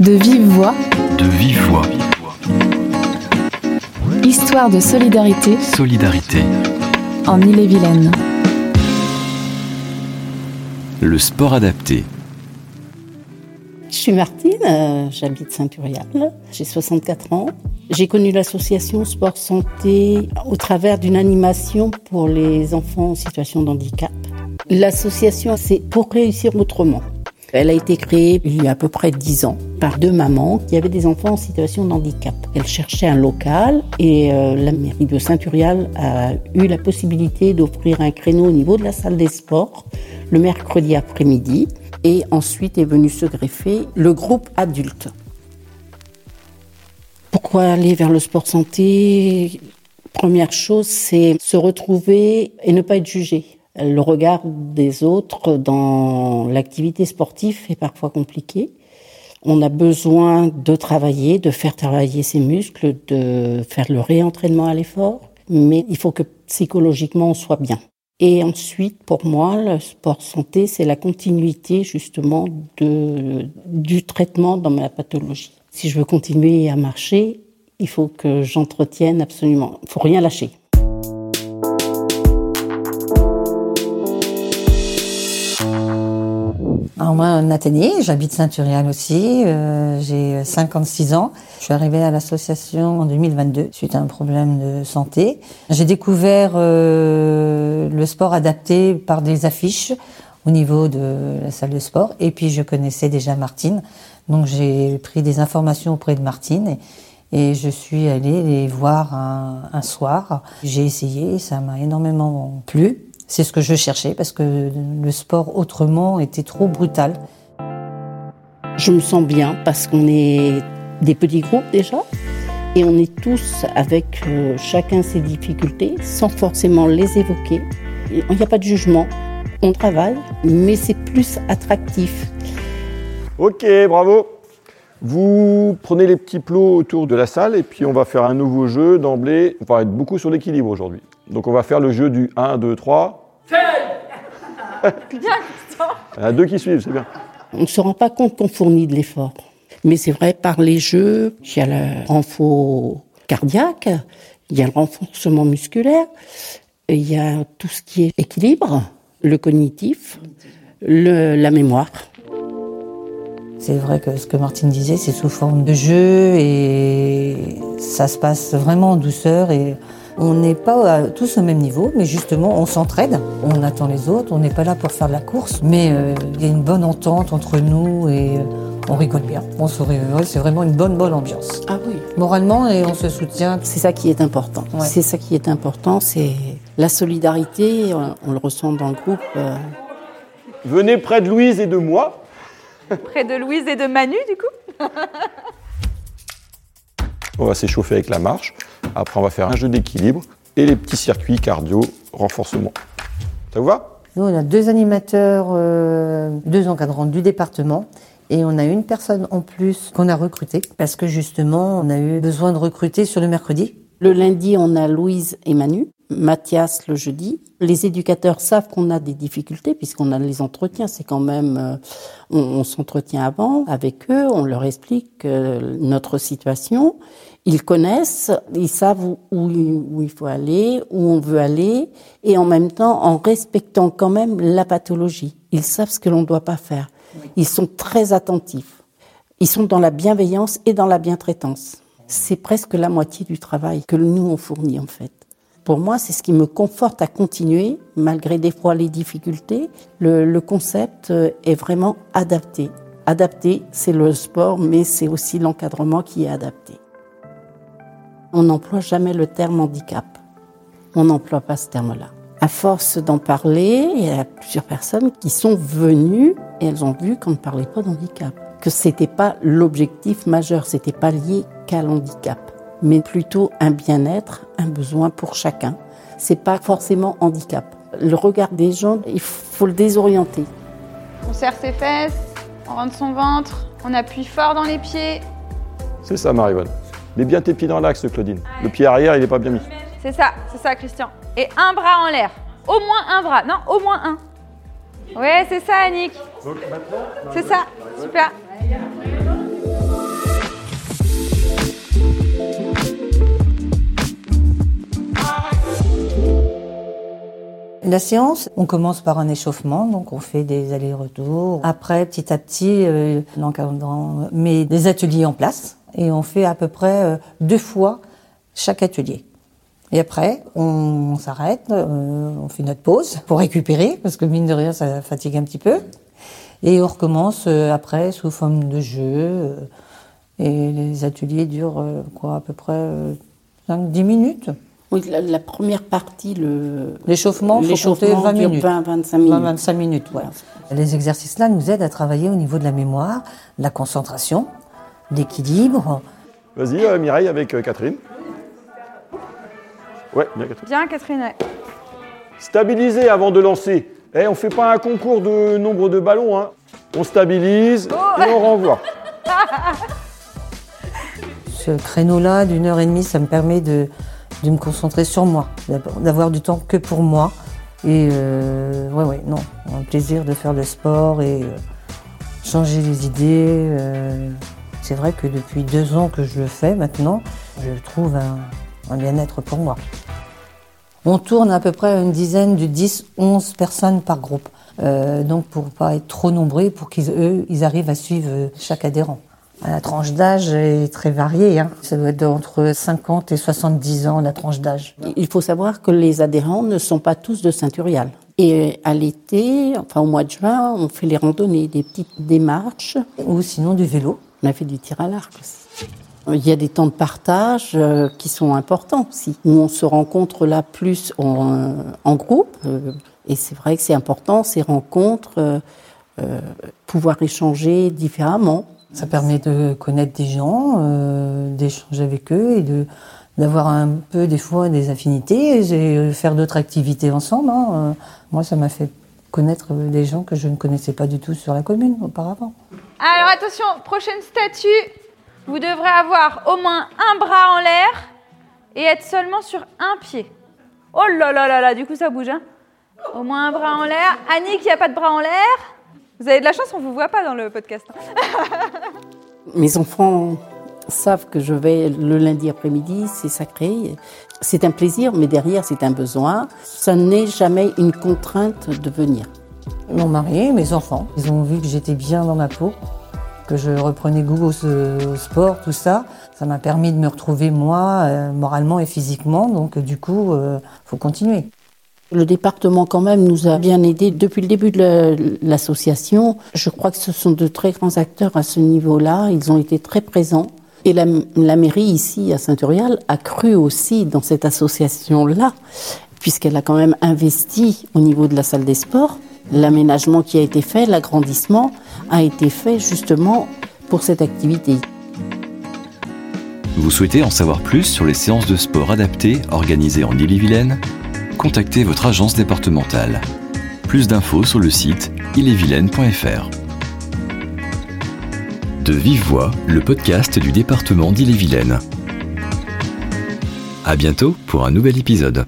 De vive voix, De vive voix. histoire de solidarité Solidarité. en Ille-et-Vilaine. Le sport adapté. Je suis Martine, euh, j'habite Saint-Urial, j'ai 64 ans. J'ai connu l'association Sport Santé au travers d'une animation pour les enfants en situation de handicap. L'association, c'est pour réussir autrement. Elle a été créée il y a à peu près 10 ans par deux mamans qui avaient des enfants en situation de handicap. Elles cherchaient un local et euh, la mairie de Saint-Urial a eu la possibilité d'offrir un créneau au niveau de la salle des sports le mercredi après-midi. Et ensuite est venu se greffer le groupe adulte. Pourquoi aller vers le sport santé? Première chose, c'est se retrouver et ne pas être jugé. Le regard des autres dans l'activité sportive est parfois compliqué. On a besoin de travailler, de faire travailler ses muscles, de faire le réentraînement à l'effort, mais il faut que psychologiquement on soit bien. Et ensuite, pour moi, le sport santé, c'est la continuité justement de, du traitement dans ma pathologie. Si je veux continuer à marcher, il faut que j'entretienne absolument. Il faut rien lâcher. Moi, Nathalie, j'habite Saint-Urial aussi, euh, j'ai 56 ans. Je suis arrivée à l'association en 2022 suite à un problème de santé. J'ai découvert euh, le sport adapté par des affiches au niveau de la salle de sport et puis je connaissais déjà Martine. Donc j'ai pris des informations auprès de Martine et, je suis allée les voir un soir. J'ai essayé, ça m'a énormément plu. C'est ce que je cherchais parce que le sport autrement était trop brutal. Je me sens bien parce qu'on est des petits groupes déjà et on est tous avec euh, chacun ses difficultés sans forcément les évoquer. Il n'y a pas de jugement. On travaille, mais c'est plus attractif. Ok, bravo. Vous prenez les petits plots autour de la salle et puis on va faire un nouveau jeu d'emblée. On va être beaucoup sur l'équilibre aujourd'hui. Donc on va faire le jeu du 1, 2, 3. Il y en a deux qui suivent, c'est bien. On ne se rend pas compte qu'on fournit de l'effort. Mais c'est vrai, par les jeux, il y a le renfort cardiaque, il y a le renforcement musculaire, il y a tout ce qui est équilibre, le cognitif, le- la mémoire. C'est vrai que ce que Martine disait, c'est sous forme de jeu et ça se passe vraiment en douceur et on n'est pas à- tous au même niveau, mais justement on s'entraide, on attend les autres, on n'est pas là pour faire de la course, mais euh, il y a une bonne entente entre nous et euh, on rigole bien. On se rigole, c'est vraiment une bonne bonne ambiance. Ah oui. Moralement et on se soutient. C'est ça qui est important. Ouais. C'est ça qui est important, c'est la solidarité. On, on le ressent dans le groupe. euh, Venez près de Louise et de moi. Près de Louise et de Manu, du coup On va s'échauffer avec la marche. Après, on va faire un jeu d'équilibre et les petits circuits cardio renforcement. Ça vous va? Nous, on a deux animateurs, euh, deux encadrants du département. Et on a une personne en plus qu'on a recrutée parce que justement, on a eu besoin de recruter sur le mercredi. Le lundi, on a Louise et Manu. Mathias le jeudi. Les éducateurs savent qu'on a des difficultés puisqu'on a les entretiens. C'est quand même, euh, on, on s'entretient avant avec eux, on leur explique euh, notre situation. Ils connaissent, ils savent où, où il- où il faut aller, où on veut aller, et en même temps en respectant quand même la pathologie. Ils savent ce que l'on ne doit pas faire. Ils sont très attentifs. Ils sont dans la bienveillance et dans la bientraitance. C'est presque la moitié du travail que nous on fournit en fait. Pour moi, c'est ce qui me conforte à continuer, malgré des fois les difficultés. Le, le concept euh, est vraiment adapté. Adapté, c'est le sport, mais c'est aussi l'encadrement qui est adapté. On n'emploie jamais le terme handicap. On n'emploie pas ce terme-là. À force d'en parler, il y a plusieurs personnes qui sont venues et elles ont vu qu'on ne parlait pas d'handicap. Que c'était pas l'objectif majeur, c'était pas lié qu'à l'handicap, mais plutôt un bien-être, un besoin pour chacun. C'est pas forcément handicap. Le regard des gens, il faut le désorienter. On serre ses fesses, on rentre son ventre, on appuie fort dans les pieds. C'est ça, Marivonne. Mets bien tes pieds dans l'axe, Claudine. Le pied arrière, il n'est pas bien mis. C'est ça, c'est ça, Christian. Et un bras en l'air. Au moins un bras. Non, au moins un. Ouais, c'est ça, Annick. C'est ça, super. La séance, on commence par un échauffement, donc on fait des allers-retours. Après, petit à petit, euh, l'encadrant met des ateliers en place et on fait à peu près euh, deux fois chaque atelier. Et après, on, s'arrête, euh, on fait notre pause pour récupérer, parce que mine de rien, ça fatigue un petit peu. Et on recommence euh, après sous forme de jeu. euh, et les ateliers durent euh, quoi, à peu près 5-10 minutes. Oui, la, la première partie, le L'échauffement, faut compter l'échauffement 20 dure minutes. 20-25 minutes. 25 minutes, ouais. Les exercices-là nous aident à travailler au niveau de la mémoire, la concentration, l'équilibre. Vas-y, euh, Mireille, avec euh, Catherine. Ouais, bien Catherine. Bien, Catherine. ouais. Stabiliser avant de lancer. Eh, on fait pas un concours de nombre de ballons, hein. On stabilise et on renvoie. Ce créneau-là d'une heure et demie, ça me permet de, de me concentrer sur moi, d'avoir du temps que pour moi. Et euh, ouais, ouais, non, un plaisir de faire le sport et euh, changer les idées. euh. c'est vrai que depuis deux ans que je le fais maintenant, je trouve un, bien-être pour moi. On tourne à peu près une dizaine de 10, 11 personnes par groupe. Donc pour pas être trop nombreux, pour qu'ils ils arrivent à suivre chaque adhérent. La tranche d'âge est très variée. Hein. Ça doit être entre 50 et 70 ans, la tranche d'âge. Il faut savoir que les adhérents ne sont pas tous de Saint-Urial. Et à l'été, enfin au mois de juin, on fait les randonnées, des petites démarches. Ou sinon du vélo. On a fait du tir à l'arc aussi. Il y a des temps de partage euh, qui sont importants aussi, où on se rencontre là plus en, euh, en groupe. euh, et c'est vrai que c'est important, ces rencontres, euh, euh, pouvoir échanger différemment. Ça permet de connaître des gens, euh, d'échanger avec eux et de d'avoir un peu des fois des affinités et euh, faire d'autres activités ensemble. hein. Euh, Moi, ça m'a fait connaître des gens que je ne connaissais pas du tout sur la commune auparavant. Alors attention, prochaine statue. Vous devrez avoir au moins un bras en l'air et être seulement sur un pied. Oh là là là là, du coup ça bouge. Hein au moins un bras en l'air. Il n'y a pas de bras en l'air. Vous avez de la chance, on ne vous voit pas dans le podcast. Mes enfants savent que je vais le lundi après-midi, c'est sacré. C'est un plaisir, mais derrière, c'est un besoin. Ça n'est jamais une contrainte de venir. Mon mari, mes enfants, ils ont vu que j'étais bien dans ma peau, que je reprenais goût au, sport, tout ça. Ça m'a permis de me retrouver moi, euh, moralement et physiquement. Donc du coup, euh, faut continuer. Le département, quand même, nous a bien aidés depuis le début de la- l'association. Je crois que ce sont de très grands acteurs à ce niveau-là. Ils ont été très présents. Et la, la mairie ici, à Saint-Urial, a cru aussi dans cette association-là, puisqu'elle a quand même investi au niveau de la salle des sports. L'aménagement qui a été fait, l'agrandissement, a été fait justement pour cette activité. Vous souhaitez en savoir plus sur les séances de sport adaptées organisées en Ille-et-Vilaine? Contactez votre agence départementale. Plus d'infos sur le site illevilaine.fr. De vive voix, le podcast du département d'Ille-et-Vilaine. À bientôt pour un nouvel épisode.